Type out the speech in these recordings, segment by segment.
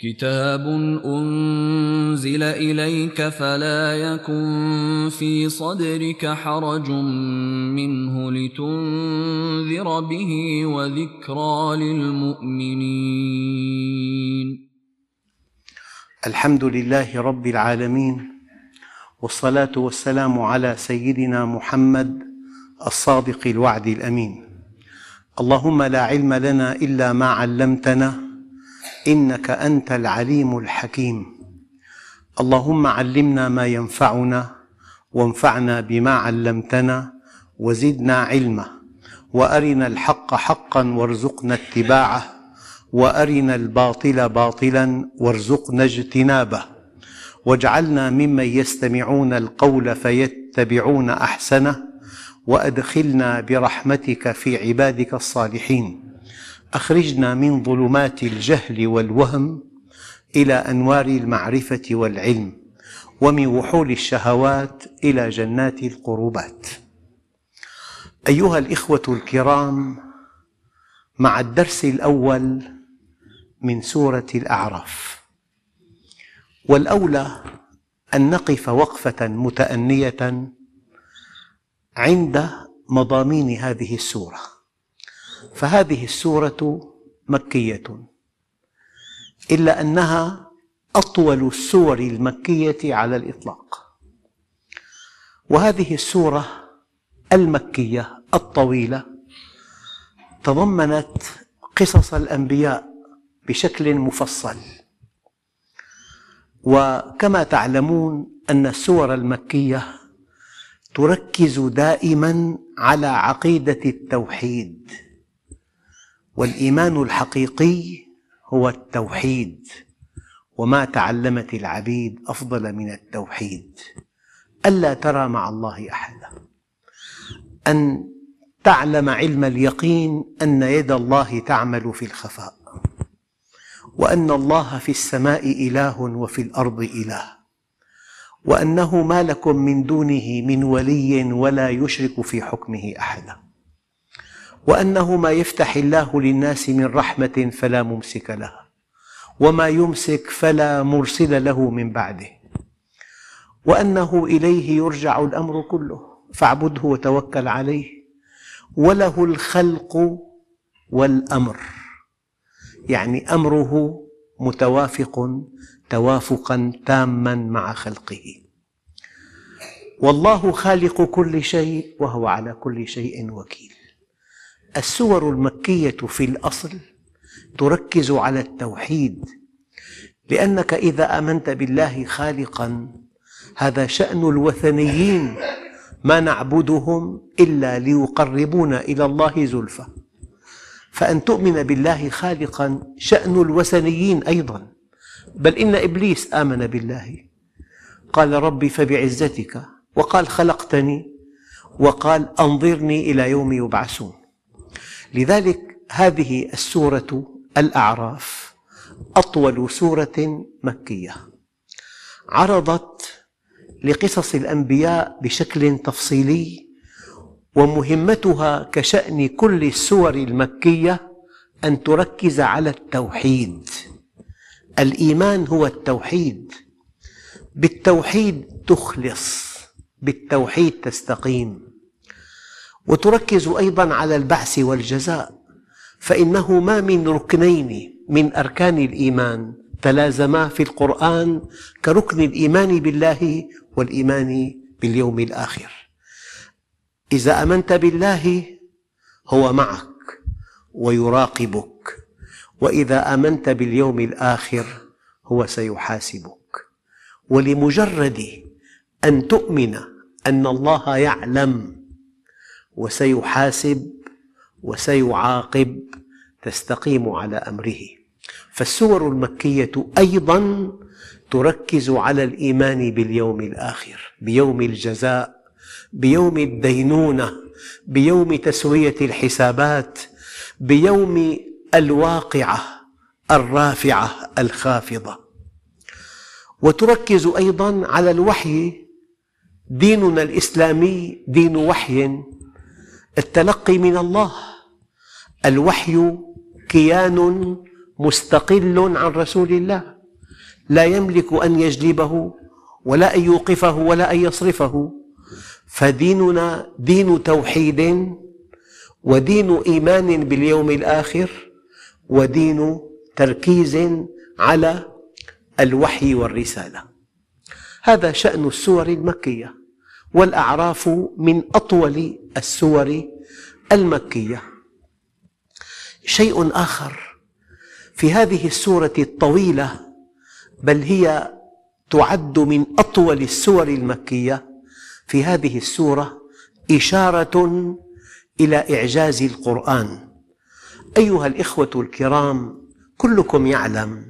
كتاب أنزل إليك فلا يكن في صدرك حرج منه لتنذر به وذكرى للمؤمنين. الحمد لله رب العالمين والصلاة والسلام على سيدنا محمد الصادق الوعد الأمين. اللهم لا علم لنا إلا ما علمتنا إنك أنت العليم الحكيم. اللهم علمنا ما ينفعنا وانفعنا بما علمتنا وزدنا علما وأرنا الحق حقا وارزقنا اتباعه وأرنا الباطل باطلا وارزقنا اجتنابه. واجعلنا ممن يستمعون القول فيتبعون أحسنه وأدخلنا برحمتك في عبادك الصالحين. أخرجنا من ظلمات الجهل والوهم إلى أنوار المعرفة والعلم ومن وحول الشهوات إلى جنات القربات. أيها الإخوة الكرام مع الدرس الأول من سورة الأعراف والأولى أن نقف وقفة متأنية عند مضامين هذه السورة. فهذه السورة مكية. إلا أنها أطول السور المكية على الإطلاق. وهذه السورة المكية الطويلة تضمنت قصص الأنبياء بشكل مفصل. وكما تعلمون أن السور المكية تركز دائما على عقيدة التوحيد. والإيمان الحقيقي هو التوحيد وما تعلمت العبيد أفضل من التوحيد. ألا ترى مع الله أحدا. أن تعلم علم اليقين أن يد الله تعمل في الخفاء وأن الله في السماء إله وفي الأرض إله وأنه ما لكم من دونه من ولي ولا يشرك في حكمه أحدا. وأنه ما يفتح الله للناس من رحمة فلا ممسك لها وما يمسك فلا مرسل له من بعده. وأنه إليه يرجع الأمر كله فاعبده وتوكل عليه. وله الخلق والأمر يعني أمره متوافق توافقا تاما مع خلقه. والله خالق كل شيء وهو على كل شيء وكيل. السور المكية في الأصل تركز على التوحيد لأنك إذا آمنت بالله خالقا هذا شأن الوثنيين ما نعبدهم إلا ليقربونا إلى الله زلفى. فأن تؤمن بالله خالقا شأن الوثنيين أيضا بل إن إبليس آمن بالله. قال ربي فبعزتك وقال خلقتني وقال أنظرني إلى يوم يبعثون. لذلك هذه السورة الأعراف أطول سورة مكية. عرضت لقصص الأنبياء بشكل تفصيلي ومهمتها كشأن كل السور المكية أن تركز على التوحيد. الإيمان هو التوحيد. بالتوحيد تخلص بالتوحيد تستقيم. وتركز أيضا على البعث والجزاء. فإنه ما من ركنين من أركان الإيمان تلازما في القرآن كركن الإيمان بالله والإيمان باليوم الآخر. إذا آمنت بالله هو معك ويراقبك وإذا آمنت باليوم الآخر هو سيحاسبك. ولمجرد أن تؤمن أن الله يعلم وسيحاسب وسيعاقب تستقيم على أمره. فالسور المكية أيضا تركز على الإيمان باليوم الآخر بيوم الجزاء بيوم الدينونة بيوم تسوية الحسابات بيوم الواقعة الرافعة الخافضة. وتركز أيضا على الوحي ديننا الإسلامي دين وحي التلقي من الله. الوحي كيان مستقل عن رسول الله. لا يملك أن يجلبه ولا أن يوقفه ولا أن يصرفه. فديننا دين توحيد ودين إيمان باليوم الآخر ودين تركيز على الوحي والرسالة. هذا شأن السور المكية. والأعراف من أطول السور المكية. شيء آخر في هذه السورة الطويلة بل هي تعد من أطول السور المكية في هذه السورة إشارة إلى إعجاز القرآن. أيها الإخوة الكرام كلكم يعلم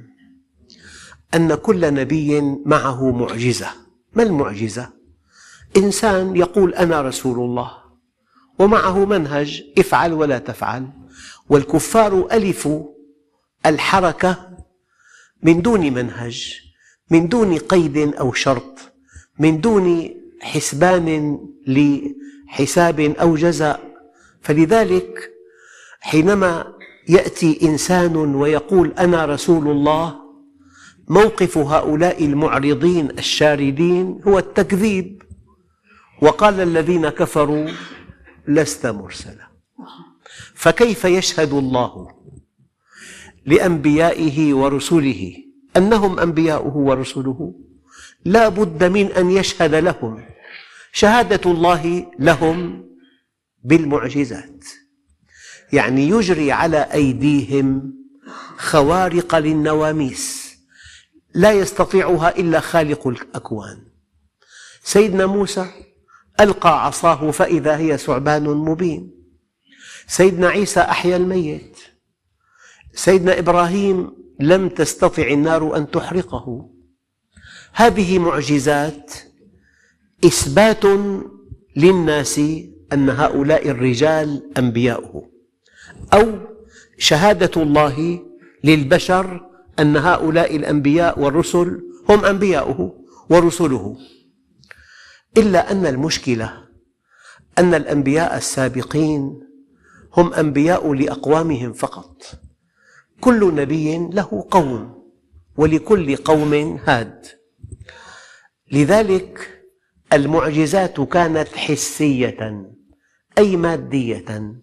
أن كل نبي معه معجزة. ما المعجزة؟ إنسان يقول أنا رسول الله ومعه منهج افعل ولا تفعل. والكفار ألفوا الحركة من دون منهج من دون قيد أو شرط من دون حسبان لحساب أو جزاء. فلذلك حينما يأتي إنسان ويقول أنا رسول الله موقف هؤلاء المعرضين الشاردين هو التكذيب. وقال الذين كفروا لست مرسلا. فكيف يشهد الله لأنبيائه ورسله؟ أنهم أنبياؤه ورسله؟ لا بد من أن يشهد لهم. شهادة الله لهم بالمعجزات. يعني يجري على أيديهم خوارق للنواميس. لا يستطيعها إلا خالق الأكوان. سيدنا موسى ألقى عصاه فإذا هي ثعبان مبين. سيدنا عيسى أحيا الميت. سيدنا إبراهيم لم تستطع النار أن تحرقه. هذه معجزات إثبات للناس أن هؤلاء الرجال أنبياؤه. أو شهادة الله للبشر أن هؤلاء الأنبياء والرسل هم أنبياؤه ورسله. إلا أن المشكلة أن الأنبياء السابقين هم أنبياء لأقوامهم فقط. كل نبي له قوم ولكل قوم هاد. لذلك المعجزات كانت حسية أي مادية.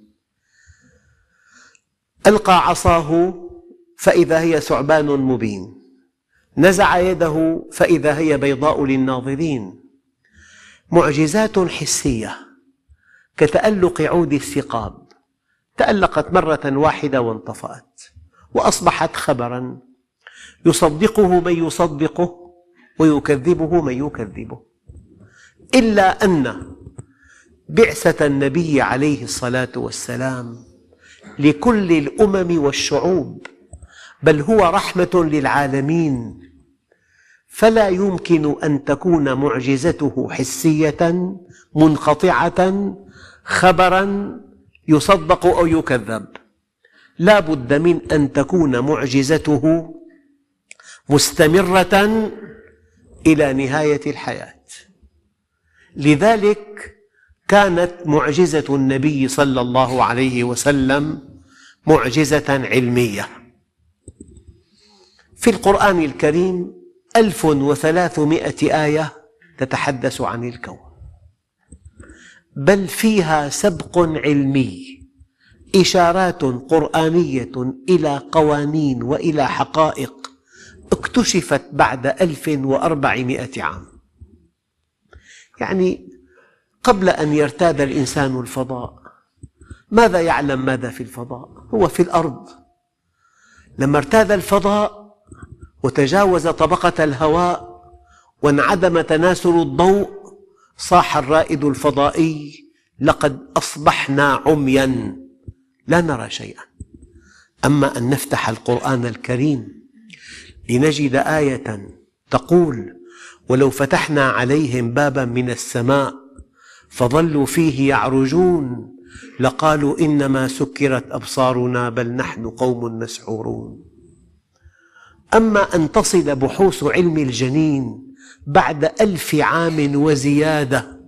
ألقى عصاه فإذا هي ثعبان مبين. نزع يده فإذا هي بيضاء للناظرين. معجزات حسية كتألق عود الثقاب تألقت مرة واحدة وانطفأت وأصبحت خبرا. يصدقه من يصدقه ويكذبه من يكذبه. إلا أن بعثة النبي عليه الصلاة والسلام لكل الأمم والشعوب بل هو رحمة للعالمين فلا يمكن أن تكون معجزته حسية منقطعة خبرا يصدق أو يكذب. لا بد من أن تكون معجزته مستمرة إلى نهاية الحياة. لذلك كانت معجزة النبي صلى الله عليه وسلم معجزة علمية. في القرآن الكريم ألف وثلاثمئة آية تتحدث عن الكون. بل فيها سبق علمي إشارات قرآنية إلى قوانين وإلى حقائق اكتشفت بعد ألف وأربعمائة عام. يعني قبل أن يرتاد الإنسان الفضاء ماذا يعلم ماذا في الفضاء؟ هو في الأرض. لما ارتاد الفضاء وتجاوز طبقة الهواء وانعدم تناسل الضوء صاح الرائد الفضائي لقد أصبحنا عميا لا نرى شيئا. أما أن نفتح القرآن الكريم لنجد آية تقول ولو فتحنا عليهم بابا من السماء فظلوا فيه يعرجون لقالوا إنما سكرت أبصارنا بل نحن قوم مسحورون. أما أن تصل بحوث علم الجنين بعد ألف عام وزيادة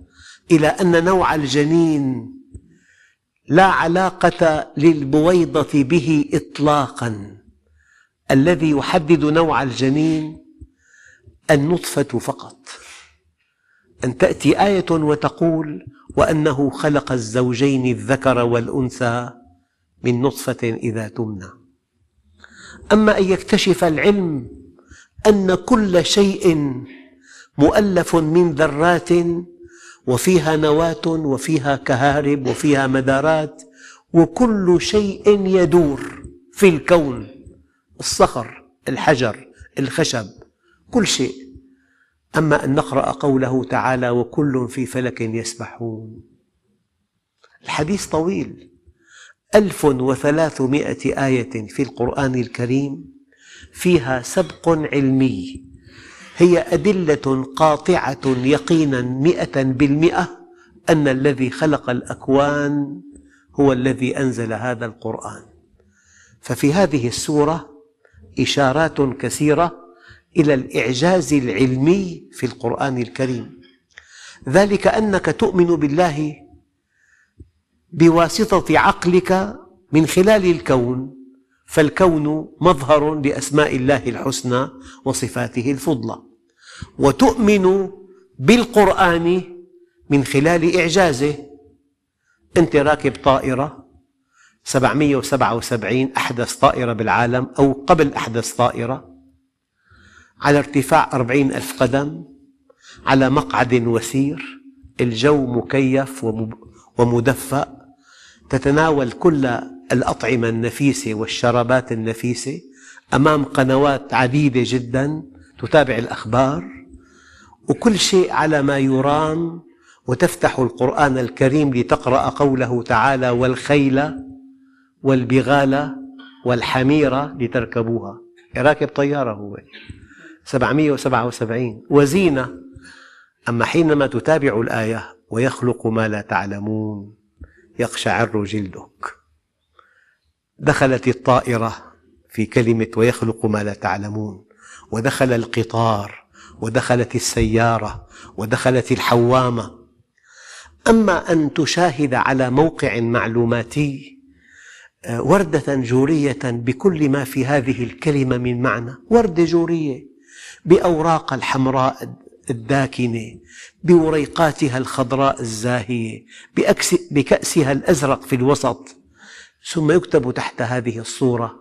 إلى أن نوع الجنين لا علاقة للبويضة به إطلاقا. الذي يحدد نوع الجنين النطفة فقط. أن تأتي آية وتقول وأنه خلق الزوجين الذكر والأنثى من نطفة إذا تمنى. أما أن يكتشف العلم أن كل شيء مؤلف من ذرات وفيها نواة وفيها كهارب وفيها مدارات وكل شيء يدور في الكون الصخر الحجر الخشب كل شيء. أما أن نقرأ قوله تعالى وكل في فلك يسبحون. الحديث طويل. ألف وثلاثمائة آية في القرآن الكريم فيها سبق علمي. هي أدلة قاطعة يقينا مئة بالمئة أن الذي خلق الأكوان هو الذي أنزل هذا القرآن. ففي هذه السورة إشارات كثيرة إلى الإعجاز العلمي في القرآن الكريم. ذلك أنك تؤمن بالله بواسطة عقلك من خلال الكون فالكون مظهر لأسماء الله الحسنى وصفاته الفضلى. وتؤمن بالقرآن من خلال إعجازه. أنت راكب طائرة 777 أحدث طائرة بالعالم أو قبل أحدث طائرة على ارتفاع أربعين ألف قدم على مقعد وثير الجو مكيف ومدفأ. تتناول كل الأطعمة النفيسة والشرابات النفيسة أمام قنوات عديدة جدا تتابع الأخبار وكل شيء على ما يرام وتفتح القرآن الكريم لتقرأ قوله تعالى والخيل والبغال والحمير لتركبوها. راكب طيارة هو. 777 وزينة. أما حينما تتابع الآية ويخلق ما لا تعلمون يقشعر جلدك. دخلت الطائرة في كلمة ويخلق ما لا تعلمون. ودخل القطار ودخلت السيارة ودخلت الحوامة. أما أن تشاهد على موقع معلوماتي وردة جورية بكل ما في هذه الكلمة من معنى. وردة جورية بأوراق الحمراء الداكنة بوريقاتها الخضراء الزاهية بكأسها الأزرق في الوسط. ثم يكتب تحت هذه الصورة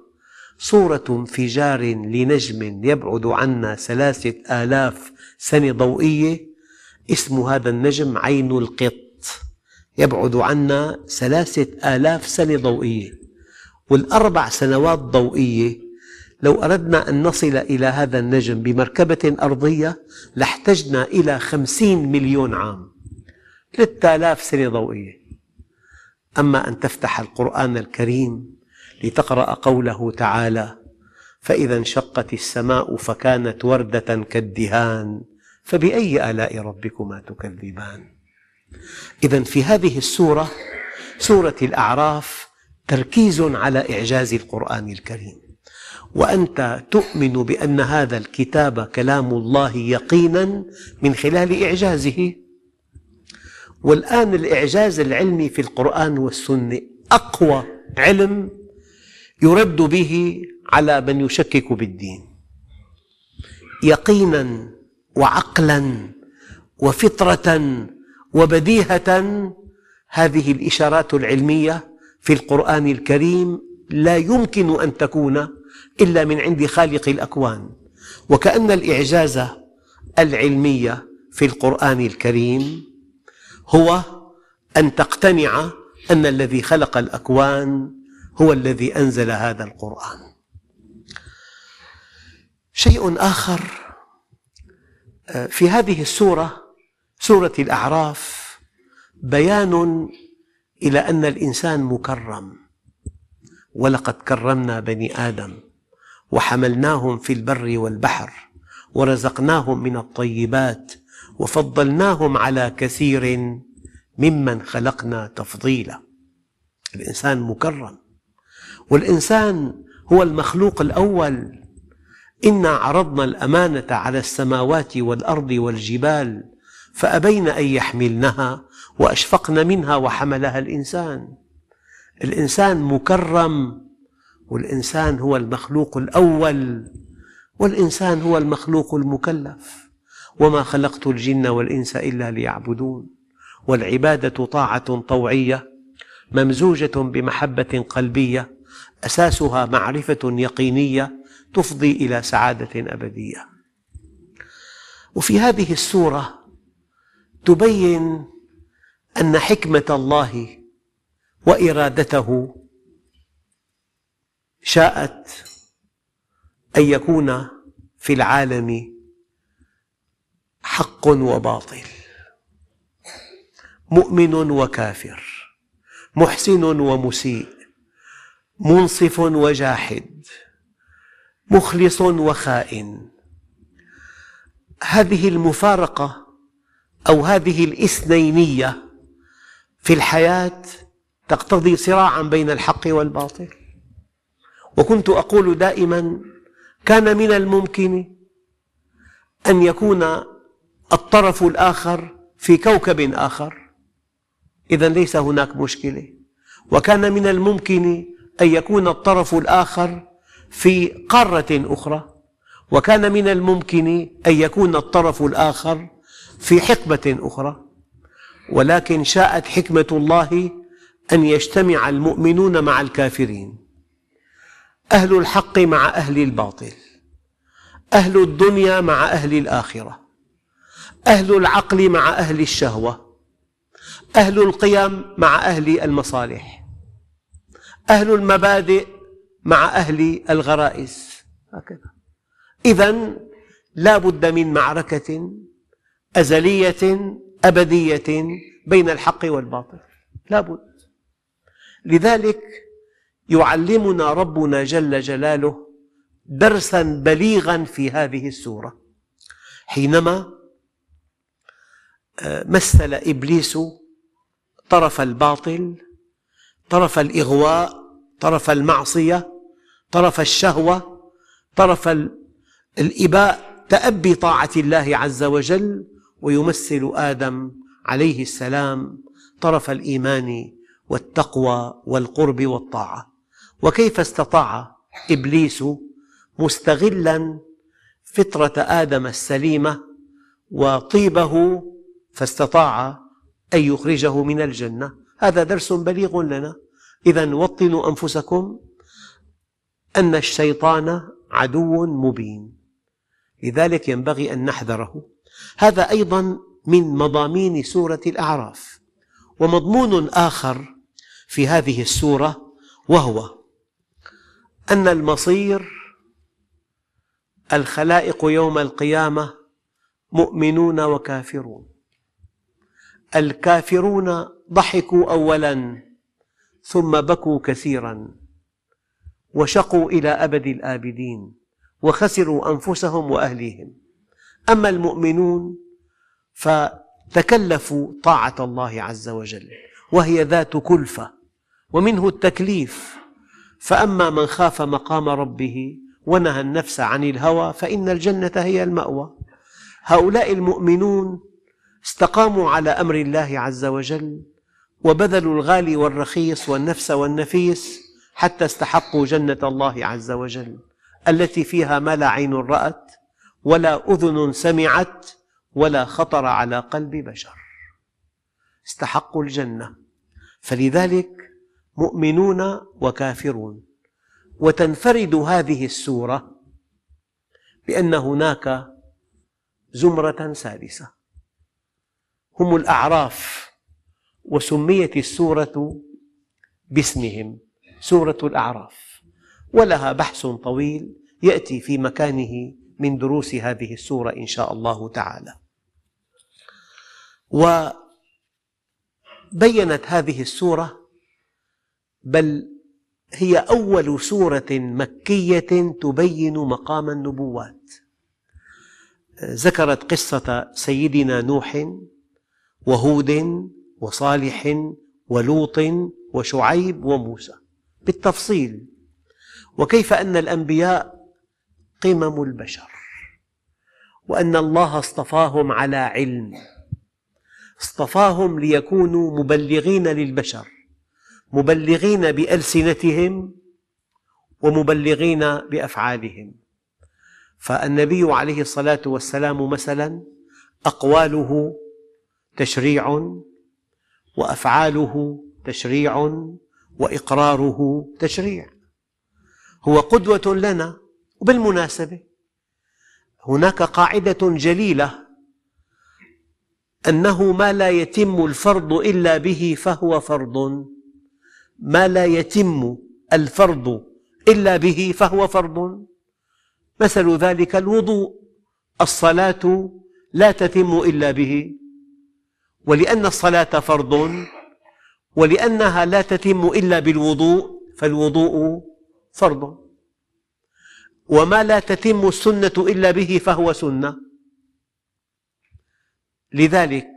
صورة انفجار لنجم يبعد عنا ثلاثة آلاف سنة ضوئية. اسم هذا النجم عين القط. يبعد عنا ثلاثة آلاف سنة ضوئية. والأربع سنوات ضوئية لو أردنا أن نصل إلى هذا النجم بمركبة أرضية لاحتجنا إلى خمسين مليون عام. ثلاثة آلاف سنة ضوئية. أما أن تفتح القرآن الكريم لتقرأ قوله تعالى فإذا انشقت السماء فكانت وردة كالدهان فبأي آلاء ربكما تكذبان؟ إذا في هذه السورة سورة الأعراف تركيز على إعجاز القرآن الكريم. وأنت تؤمن بأن هذا الكتاب كلام الله يقينا من خلال إعجازه. والآن الإعجاز العلمي في القرآن والسنة أقوى علم يرد به على من يشكك بالدين. يقينا وعقلا وفطرة وبديهة هذه الإشارات العلمية في القرآن الكريم لا يمكن أن تكون إلا من عند خالق الأكوان. وكأن الإعجاز العلمي في القرآن الكريم هو أن تقتنع أن الذي خلق الأكوان هو الذي أنزل هذا القرآن. شيء آخر في هذه السورة سورة الأعراف بيان إلى أن الإنسان مكرم. ولقد كرمنا بني آدم. وحملناهم في البر والبحر ورزقناهم من الطيبات وفضلناهم على كثير ممن خلقنا تفضيلا. الإنسان مكرم. والإنسان هو المخلوق الأول. إنا عرضنا الأمانة على السماوات والأرض والجبال فأبين أن يحملنها وأشفقن منها وحملها الإنسان. الإنسان مكرم والإنسان هو المخلوق الأول والإنسان هو المخلوق المكلف. وما خلقت الجن والإنس إلا ليعبدون. والعبادة طاعة طوعية ممزوجة بمحبة قلبية أساسها معرفة يقينية تفضي إلى سعادة أبدية. وفي هذه السورة تبين أن حكمة الله وإرادته شاءت أن يكون في العالم حق وباطل مؤمن وكافر محسن ومسيء منصف وجاحد مخلص وخائن. هذه المفارقة أو هذه الإثنينية في الحياة تقتضي صراعا بين الحق والباطل. وكنت أقول دائما كان من الممكن أن يكون الطرف الآخر في كوكب آخر. إذا ليس هناك مشكلة. وكان من الممكن أن يكون الطرف الآخر في قارة أخرى. وكان من الممكن أن يكون الطرف الآخر في حقبة أخرى. ولكن شاءت حكمة الله أن يجتمع المؤمنون مع الكافرين. أهل الحق مع أهل الباطل أهل الدنيا مع أهل الآخرة أهل العقل مع أهل الشهوة أهل القيم مع أهل المصالح أهل المبادئ مع أهل الغرائز. هكذا. إذا لا بد من معركة أزلية أبدية بين الحق والباطل. لا بد. لذلك يعلمنا ربنا جل جلاله درسا بليغا في هذه السورة. حينما آه، مثل إبليس طرف الباطل طرف الإغواء طرف المعصية طرف الشهوة طرف الإباء تأبي طاعة الله عز وجل ويمثل آدم عليه السلام طرف الإيمان والتقوى والقرب والطاعة. وكيف استطاع إبليس مستغلا فطرة آدم السليمة وطيبه فاستطاع أن يخرجه من الجنة؟ هذا درس بليغ لنا. إذا وطنوا أنفسكم أن الشيطان عدو مبين. لذلك ينبغي أن نحذره. هذا أيضا من مضامين سورة الأعراف. ومضمون آخر في هذه السورة وهو أن المصير الخلائق يوم القيامة مؤمنون وكافرون. الكافرون ضحكوا أولا ثم بكوا كثيرا وشقوا إلى أبد الآبدين وخسروا أنفسهم وأهليهم. أما المؤمنون فتكلفوا طاعة الله عز وجل وهي ذات كلفة ومنه التكليف. فأما من خاف مقام ربه ونهى النفس عن الهوى فإن الجنة هي المأوى. هؤلاء المؤمنون استقاموا على أمر الله عز وجل وبذلوا الغالي والرخيص والنفس والنفيس حتى استحقوا جنة الله عز وجل التي فيها ما لا عين رأت ولا أذن سمعت ولا خطر على قلب بشر. استحقوا الجنة. فلذلك مؤمنون وكافرون. وتنفرد هذه السورة بأن هناك زمرة سادسة. هم الأعراف وسميت السورة باسمهم سورة الأعراف. ولها بحث طويل يأتي في مكانه من دروس هذه السورة إن شاء الله تعالى. وبينت هذه السورة بل هي أول سورة مكية تبين مقام النبوات. ذكرت قصة سيدنا نوح وهود وصالح ولوط وشعيب وموسى. بالتفصيل وكيف أن الأنبياء قمم البشر وأن الله اصطفاهم على علم اصطفاهم ليكونوا مبلغين للبشر. مبلغين بألسنتهم ومبلغين بأفعالهم. فالنبي عليه الصلاة والسلام مثلا أقواله تشريع وأفعاله تشريع وإقراره تشريع. هو قدوة لنا وبالمناسبة هناك قاعدة جليلة أنه ما لا يتم الفرض إلا به فهو فرض. ما لا يتم الفرض إلا به فهو فرض. مثل ذلك الوضوء الصلاة لا تتم إلا به. ولأن الصلاة فرض ولأنها لا تتم إلا بالوضوء فالوضوء فرض. وما لا تتم السنة إلا به فهو سنة. لذلك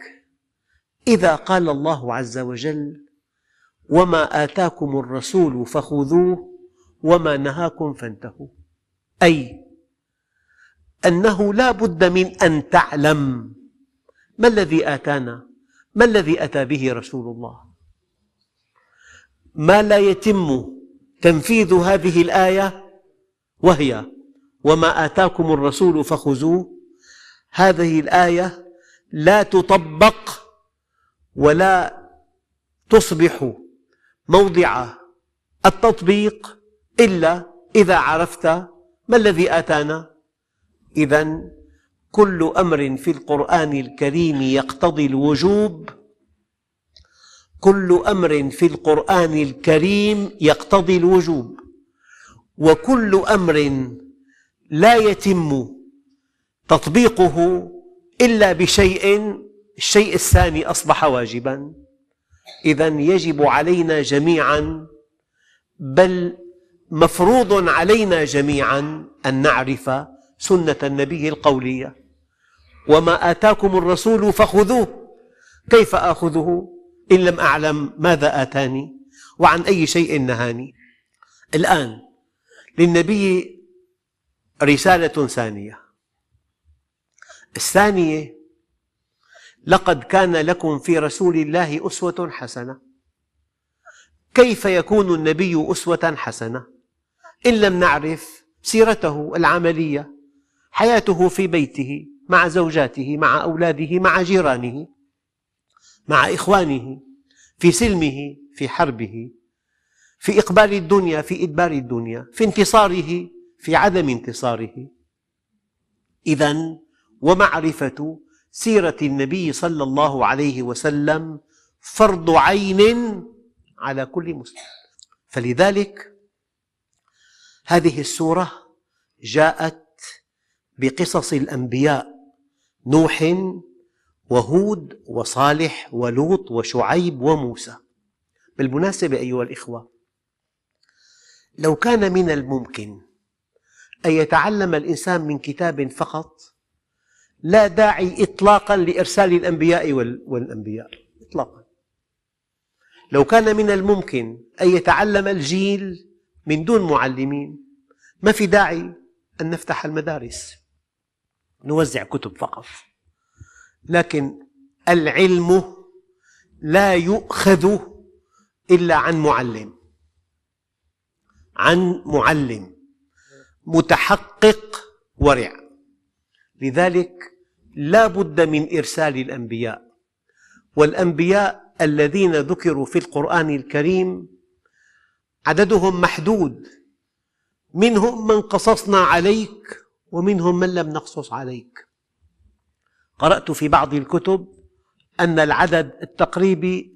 إذا قال الله عز وجل وما آتاكم الرسول فخذوه وما نهاكم فانتهوا. أي أنه لا بد من أن تعلم ما الذي آتانا ما الذي أتى به رسول الله. ما لا يتم تنفيذ هذه الآية وهي وما آتاكم الرسول فخذوه. هذه الآية لا تطبق ولا تصبح موضع التطبيق إلا إذا عرفت ما الذي آتانا. إذا كل أمر في القرآن الكريم يقتضي الوجوب. كل أمر في القرآن الكريم يقتضي الوجوب. وكل أمر لا يتم تطبيقه إلا بشيء الشيء الثاني أصبح واجبا. إذا يجب علينا جميعا بل مفروض علينا جميعا أن نعرف سنة النبي القولية. وما آتاكم الرسول فخذوه. كيف آخذه؟ إن لم أعلم ماذا آتاني وعن أي شيء نهاني. الآن للنبي رسالة ثانية. الثانية لقد كان لكم في رسول الله أسوة حسنة. كيف يكون النبي أسوة حسنة؟ إن لم نعرف سيرته العملية حياته في بيته مع زوجاته مع أولاده مع جيرانه مع إخوانه في سلمه في حربه في إقبال الدنيا في إدبار الدنيا في انتصاره في عدم انتصاره. إذا ومعرفة سيرة النبي صلى الله عليه وسلم فرض عين على كل مسلم. فلذلك هذه السورة جاءت بقصص الأنبياء نوح وهود وصالح ولوط وشعيب وموسى. بالمناسبة أيها الإخوة لو كان من الممكن أن يتعلم الإنسان من كتاب فقط لا داعي إطلاقا لإرسال الأنبياء والأنبياء إطلاقا. لو كان من الممكن أن يتعلم الجيل من دون معلمين ما في داعي أن نفتح المدارس نوزع كتب فقط. لكن العلم لا يؤخذ إلا عن معلم عن معلم متحقق ورع. لذلك لا بد من إرسال الأنبياء. والأنبياء الذين ذكروا في القرآن الكريم عددهم محدود. منهم من قصصنا عليك ومنهم من لم نقصص عليك. قرأت في بعض الكتب أن العدد التقريبي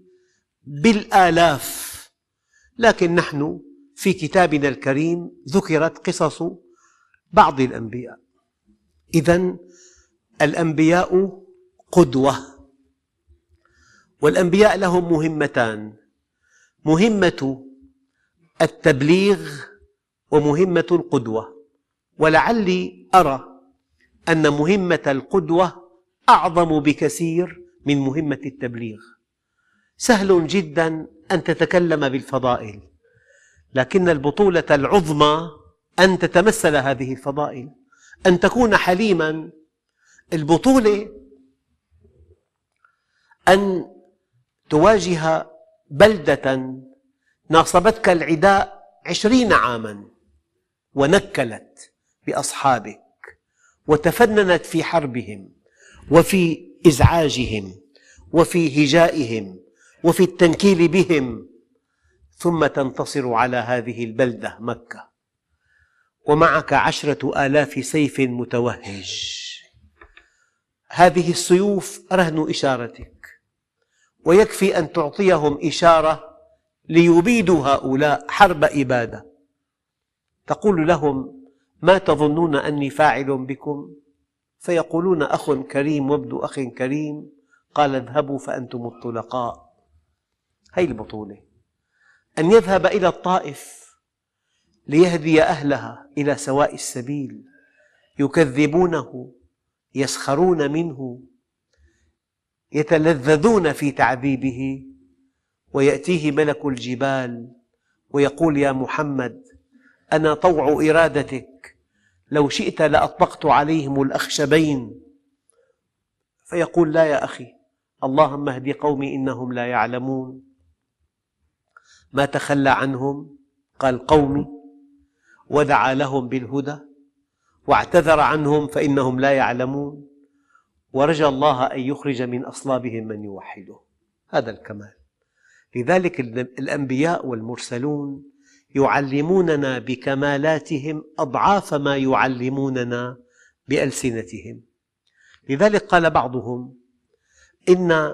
بالآلاف لكن نحن في كتابنا الكريم ذكرت قصص بعض الأنبياء. إذا الأنبياء قدوة والأنبياء لهم مهمتان مهمة التبليغ ومهمة القدوة. ولعلي أرى أن مهمة القدوة أعظم بكثير من مهمة التبليغ. سهل جدا أن تتكلم بالفضائل لكن البطولة العظمى أن تتمثل هذه الفضائل. أن تكون حليما. البطولة أن تواجه بلدة ناصبتك العداء عشرين عاما ونكلت بأصحابك وتفننت في حربهم وفي إزعاجهم وفي هجائهم وفي التنكيل بهم. ثم تنتصر على هذه البلدة مكة. ومعك عشرة آلاف سيف متوهج. هذه السيوف رهن إشارتك ويكفي أن تعطيهم إشارة ليبيدوا هؤلاء حرب إبادة. تقول لهم ما تظنون أني فاعل بكم؟ فيقولون أخ كريم وابن أخ كريم. قال اذهبوا فأنتم الطلقاء. هذه البطولة. أن يذهب إلى الطائف ليهدي أهلها إلى سواء السبيل. يكذبونه يسخرون منه يتلذذون في تعذيبه ويأتيه ملك الجبال ويقول يا محمد أنا طوع إرادتك. لو شئت لأطبقت عليهم الأخشبين. فيقول لا يا أخي اللهم اهد قومي إنهم لا يعلمون. ما تخلى عنهم؟ قال قومي ودعا لهم بالهدى واعتذر عنهم فإنهم لا يعلمون ورجى الله أن يخرج من أصلابهم من يوحده. هذا الكمال. لذلك الأنبياء والمرسلون يعلموننا بكمالاتهم أضعاف ما يعلموننا بألسنتهم. لذلك قال بعضهم إن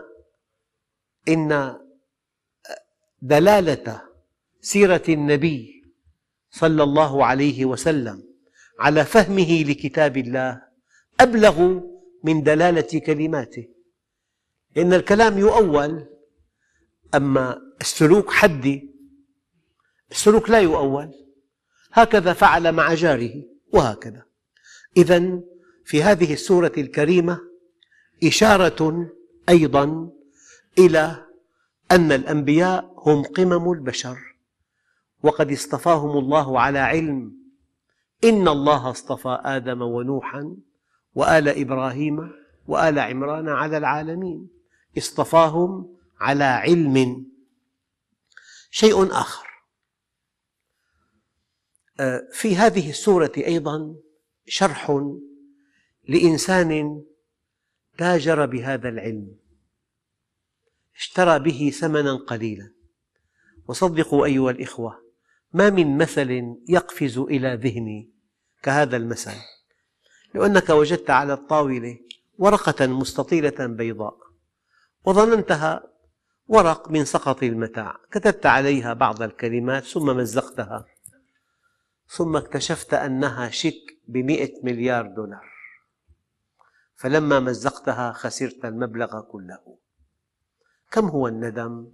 إن دلالة سيرة النبي صلى الله عليه وسلم على فهمه لكتاب الله أبلغ من دلالة كلماته. لأن الكلام يؤول أما السلوك حدي السلوك لا يؤول. هكذا فعل مع جاره وهكذا. إذا في هذه السورة الكريمة إشارة أيضا إلى أن الأنبياء هم قمم البشر. وقد اصطفاهم الله على علم. إن الله اصطفى آدم ونوحا وآل إبراهيم وآل عمران على العالمين. اصطفاهم على علم. شيء آخر. آه، في هذه السورة أيضا شرح لإنسان تاجر بهذا العلم. اشترى به ثمنا قليلا. وصدقوا أيها الإخوة ما من مثل يقفز إلى ذهني كهذا المثل. لو أنك وجدت على الطاولة ورقة مستطيلة بيضاء وظننتها ورق من سقط المتاع. كتبت عليها بعض الكلمات ثم مزقتها ثم اكتشفت أنها شيك بمئة مليار دولار. فلما مزقتها خسرت المبلغ كله. كم هو الندم؟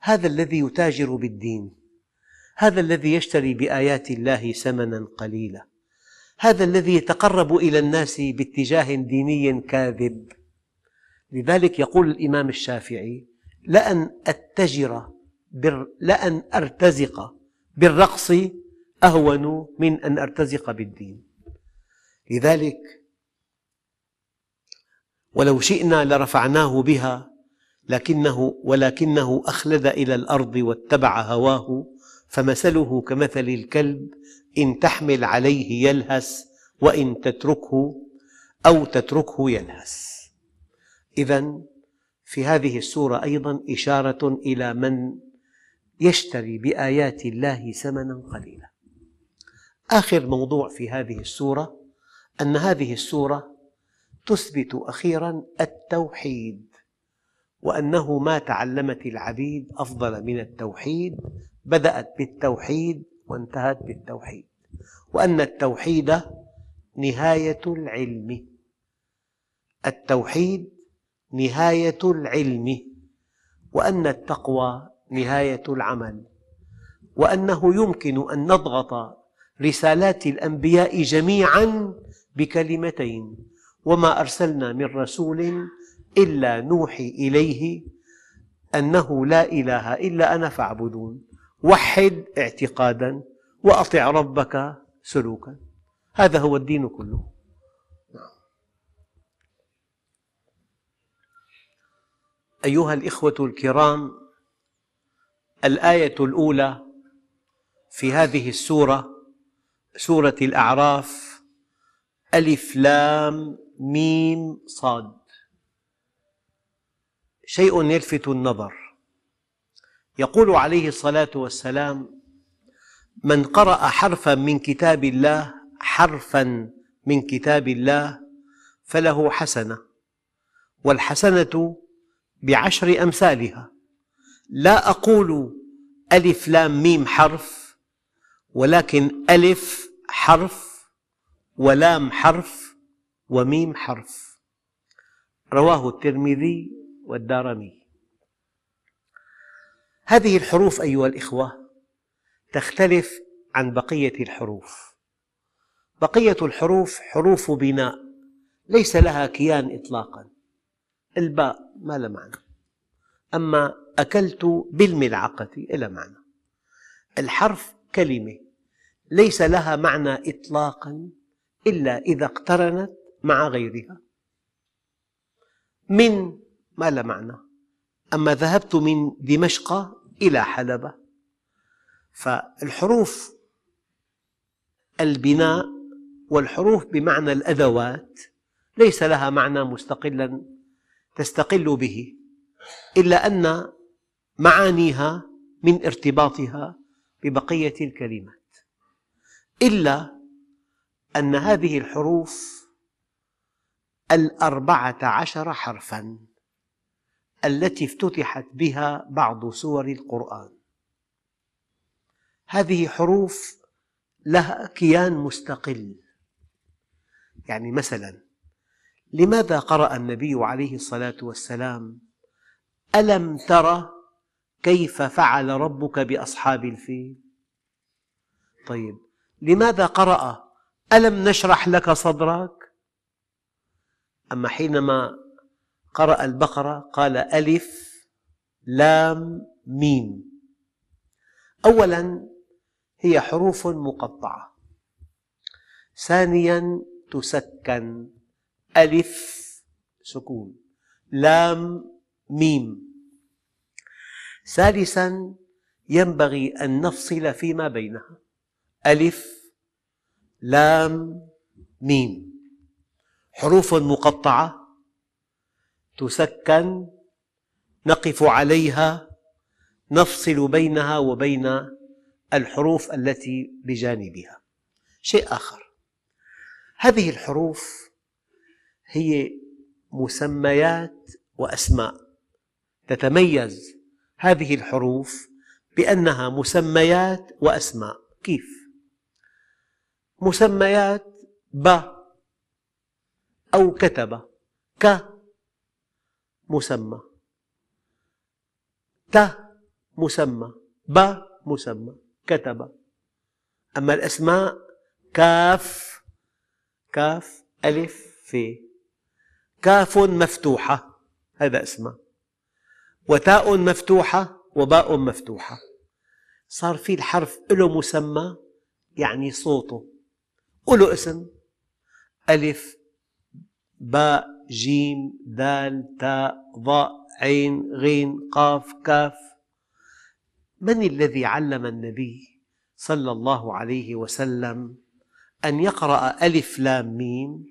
هذا الذي يتاجر بالدين. هذا الذي يشتري بآيات الله ثمنا قليلا. هذا الذي يتقرب إلى الناس باتجاه ديني كاذب. لذلك يقول الإمام الشافعي لأن أتجر لأن أرتزق بالرقص أهون من أن أرتزق بالدين. لذلك ولو شئنا لرفعناه بها لكنه ولكنه أخلد إلى الأرض واتبع هواه فمثله كمثل الكلب إن تحمل عليه يلهث وإن تتركه أو تتركه يلهث إذا في هذه السورة أيضا إشارة إلى من يشتري بآيات الله ثمنا قليلا. آخر موضوع في هذه السورة أن هذه السورة تثبت أخيرا التوحيد وأنه ما تعلمت العبيد أفضل من التوحيد بدأت بالتوحيد وانتهت بالتوحيد وأن التوحيد نهاية العلم. التوحيد نهاية العلم وأن التقوى نهاية العمل وأنه يمكن أن نضغط رسالات الأنبياء جميعا بكلمتين وما أرسلنا من رسول إلا نوحي إليه أنه لا إله إلا أنا فاعبدون. وحد اعتقادا وأطع ربك سلوكا. هذا هو الدين كله. أيها الإخوة الكرام الآية الأولى في هذه السورة سورة الأعراف ألف لام ميم صاد. شيء يلفت النظر. يقول عليه الصلاة والسلام من قرأ حرفا من كتاب الله حرفا من كتاب الله فله حسنة والحسنة بعشر أمثالها. لا أقول ألف لام ميم حرف ولكن ألف حرف ولام حرف وميم حرف. رواه الترمذي والدارمي. هذه الحروف أيها الإخوة تختلف عن بقية الحروف. بقية الحروف حروف بناء ليس لها كيان إطلاقا. الباء ما لها معنى. أما أكلت بالملعقة إلى معنى. الحرف كلمة ليس لها معنى إطلاقا إلا إذا اقترنت مع غيرها. من ما لها معنى؟ أما ذهبت من دمشق إلى حلب فالحروف البناء والحروف بمعنى الأدوات ليس لها معنى مستقلا تستقل به إلا أن معانيها من ارتباطها ببقية الكلمات. إلا أن هذه الحروف الأربعة عشر حرفاً. التي افتتحت بها بعض سور القرآن. هذه حروف لها كيان مستقل. يعني مثلا لماذا قرأ النبي عليه الصلاة والسلام ألم تر كيف فعل ربك بأصحاب الفيل؟ طيب لماذا قرأ ألم نشرح لك صدرك؟ أما حينما قرأ البقرة قال ألف لام ميم. أولا هي حروف مقطعة. ثانيا تسكن. ألف سكون. لام ميم. ثالثا ينبغي أن نفصل فيما بينها. ألف لام ميم. حروف مقطعة. تسكن نقف عليها نفصل بينها وبين الحروف التي بجانبها. شيء آخر. هذه الحروف هي مسميات وأسماء. تتميز هذه الحروف بأنها مسميات وأسماء. كيف؟ مسميات ب أو كتب ك مسمى. ت مسمى ب مسمى كتب. أما الأسماء كاف كاف ألف في كاف مفتوحة هذا اسمه وتاء مفتوحة وباء مفتوحة. صار في الحرف له مسمى يعني صوته. وله اسم. ألف باء جيم دال تاء ضاء عين غين قاف كاف. من الذي علم النبي صلى الله عليه وسلم أن يقرأ ألف لام ميم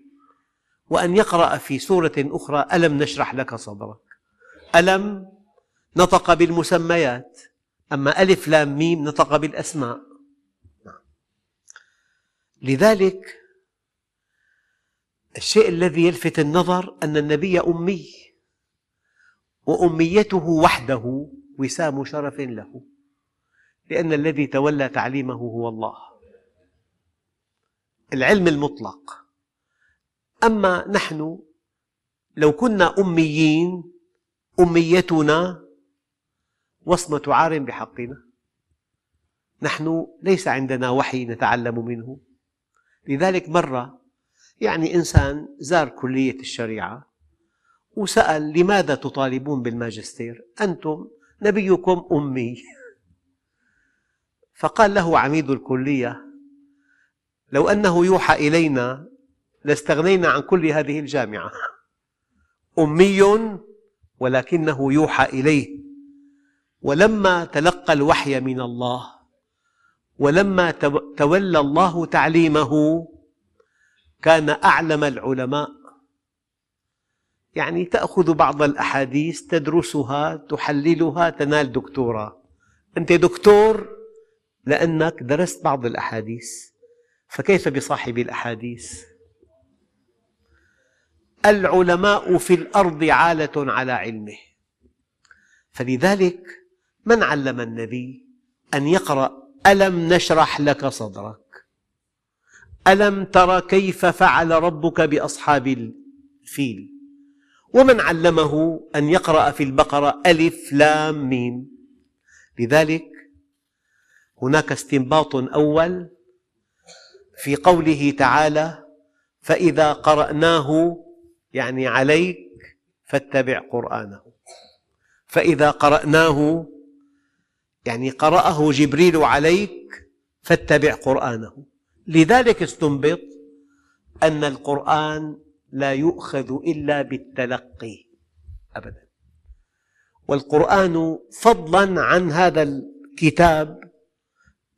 وأن يقرأ في سورة أخرى ألم نشرح لك صدرك؟ ألم نطق بالمسميات أما ألف لام ميم نطق بالأسماء. لذلك الشيء الذي يلفت النظر أن النبي أمي وأميته وحده وسام شرف له لأن الذي تولى تعليمه هو الله. العلم المطلق. أما نحن لو كنا أميين أميتنا وصمة عار بحقنا نحن ليس عندنا وحي نتعلم منه. لذلك مرة يعني إنسان زار كلية الشريعة وسأل لماذا تطالبون بالماجستير؟ أنتم نبيكم أمي. فقال له عميد الكلية لو أنه يوحى إلينا لاستغنينا عن كل هذه الجامعة. أمي ولكنه يوحى إليه. ولما تلقى الوحي من الله ولما تولى الله تعليمه كان أعلم العلماء. يعني تأخذ بعض الأحاديث تدرسها تحللها تنال دكتوراه. أنت دكتور لأنك درست بعض الأحاديث. فكيف بصاحب الأحاديث؟ العلماء في الأرض عالة على علمه. فلذلك من علم النبي أن يقرأ ألم نشرح لك صدرك؟ ألم تر كيف فعل ربك بأصحاب الفيل؟ ومن علمه أن يقرأ في البقرة ألف لام ميم. لذلك هناك استنباط أول في قوله تعالى فإذا قرأناه يعني عليك فاتبع قرآنه. فإذا قرأناه يعني قرأه جبريل عليك فاتبع قرآنه. لذلك استنبط أن القرآن لا يؤخذ إلا بالتلقي أبدا. والقرآن فضلا عن هذا الكتاب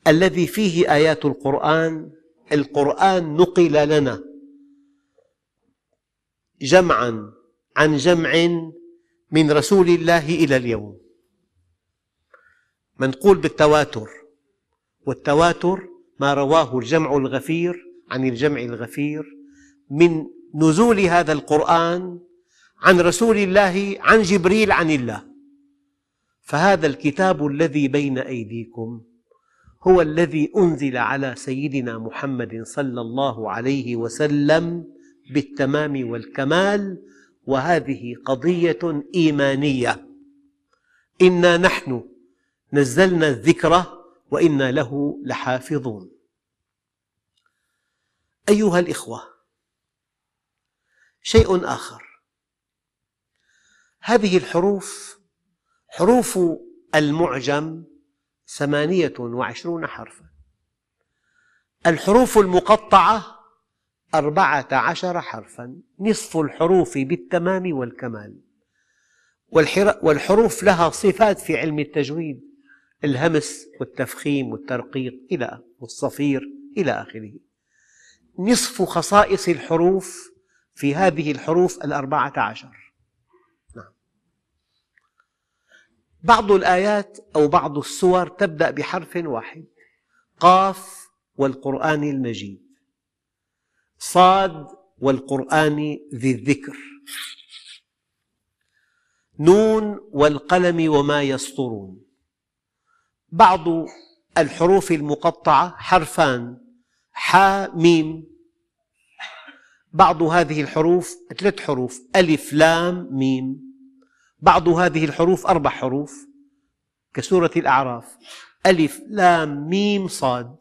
الذي فيه آيات القرآن القرآن نقل لنا جمعا عن جمع من رسول الله إلى اليوم. منقول بالتواتر والتواتر ما رواه الجمع الغفير عن الجمع الغفير من نزول هذا القرآن عن رسول الله عن جبريل عن الله. فهذا الكتاب الذي بين أيديكم هو الذي أنزل على سيدنا محمد صلى الله عليه وسلم بالتمام والكمال وهذه قضية إيمانية. إنا نحن نزلنا الذكر وإنا له لحافظون. أيها الإخوة شيء آخر. هذه الحروف حروف المعجم ثمانية وعشرون حرفا. الحروف المقطعة أربعة عشر حرفا. نصف الحروف بالتمام والكمال. والحروف لها صفات في علم التجويد. الهمس والتفخيم والترقيق إلى والصفير إلى آخره. نصف خصائص الحروف في هذه الحروف الأربعة عشر. نعم. بعض الآيات أو بعض السور تبدأ بحرف واحد قاف والقرآن المجيد صاد والقرآن ذي الذكر نون والقلم وما يسطرون. بعض الحروف المقطعة حرفان حا ميم. بعض هذه الحروف ثلاث حروف ألف لام ميم. بعض هذه الحروف أربع حروف. كسورة الأعراف ألف لام ميم صاد.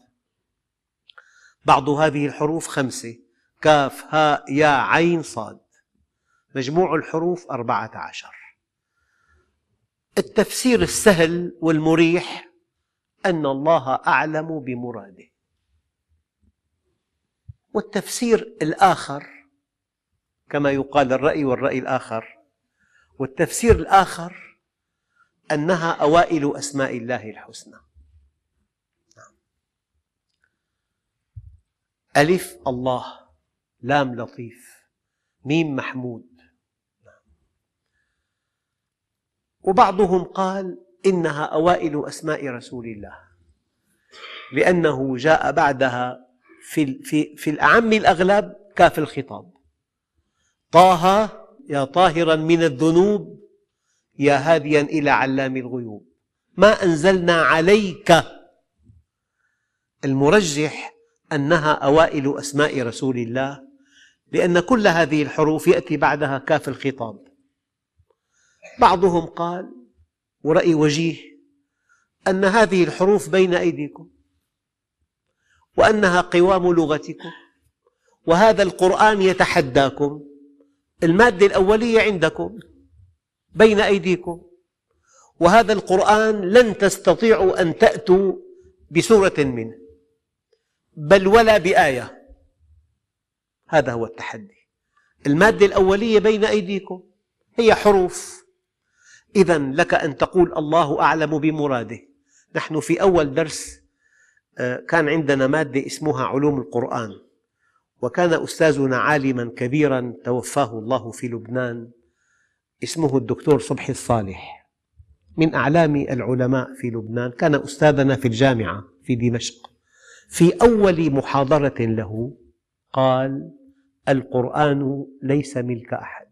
بعض هذه الحروف خمسة كاف هاء يا عين صاد. مجموع الحروف أربعة عشر. التفسير السهل والمريح أن الله أعلم بمراده. والتفسير الآخر كما يقال الرأي والرأي الآخر والتفسير الآخر أنها أوائل أسماء الله الحسنى. ألف الله لام لطيف ميم محمود. وبعضهم قال إنها أوائل أسماء رسول الله. لأنه جاء بعدها في, في, في الأعم الأغلب كاف الخطاب. طه يا طاهرا من الذنوب يا هاديا إلى علام الغيوب. ما أنزلنا عليك. المرجح أنها أوائل أسماء رسول الله لأن كل هذه الحروف يأتي بعدها كاف الخطاب. بعضهم قال ورأي وجيه أن هذه الحروف بين أيديكم وأنها قوام لغتكم وهذا القرآن يتحداكم المادة الأولية عندكم بين أيديكم وهذا القرآن لن تستطيعوا أن تأتوا بسورة منه بل ولا بآية هذا هو التحدي المادة الأولية بين أيديكم هي حروف إذا لك أن تقول الله أعلم بمراده. نحن في أول درس آه، كان عندنا مادة اسمها علوم القرآن. وكان أستاذنا عالما كبيرا توفاه الله في لبنان اسمه الدكتور صبحي الصالح. من أعلام العلماء في لبنان كان أستاذنا في الجامعة في دمشق. في أول محاضرة له قال القرآن ليس ملك أحد.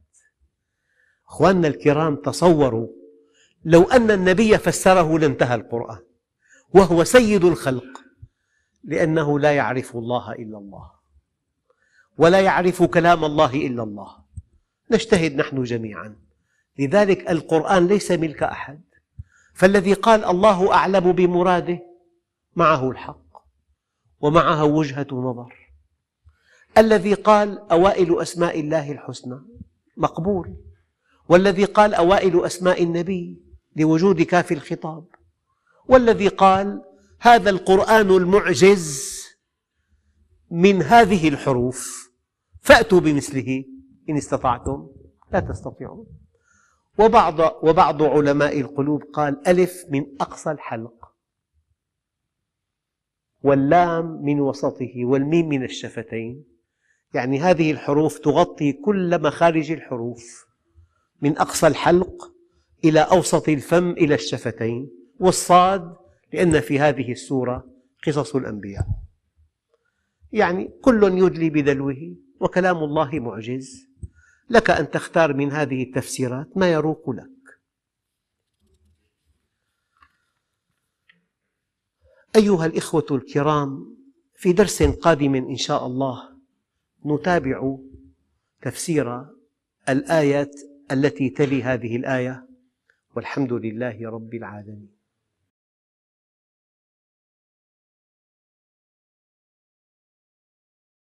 أخواننا الكرام تصوروا لو أن النبي فسره لانتهى القرآن وهو سيد الخلق لأنه لا يعرف الله إلا الله ولا يعرف كلام الله إلا الله. نجتهد نحن جميعا. لذلك القرآن ليس ملك أحد. فالذي قال الله أعلم بمراده معه الحق ومعها وجهة نظر. الذي قال أوائل أسماء الله الحسنى مقبول. والذي قال أوائل أسماء النبي لوجود كاف الخطاب. والذي قال هذا القرآن المعجز من هذه الحروف فأتوا بمثله إن استطعتم لا تستطيعون. وبعض, وبعض علماء القلوب قال ألف من أقصى الحلق واللام من وسطه والميم من الشفتين. يعني هذه الحروف تغطي كل مخارج الحروف. من أقصى الحلق إلى أوسط الفم إلى الشفتين والصاد لأن في هذه السورة قصص الأنبياء. يعني كل يدلي بدلوه وكلام الله معجز. لك أن تختار من هذه التفسيرات ما يروق لك. أيها الإخوة الكرام في درس قادم إن شاء الله نتابع تفسير الآية التي تلي هذه الآية والحمد لله رب العالمين.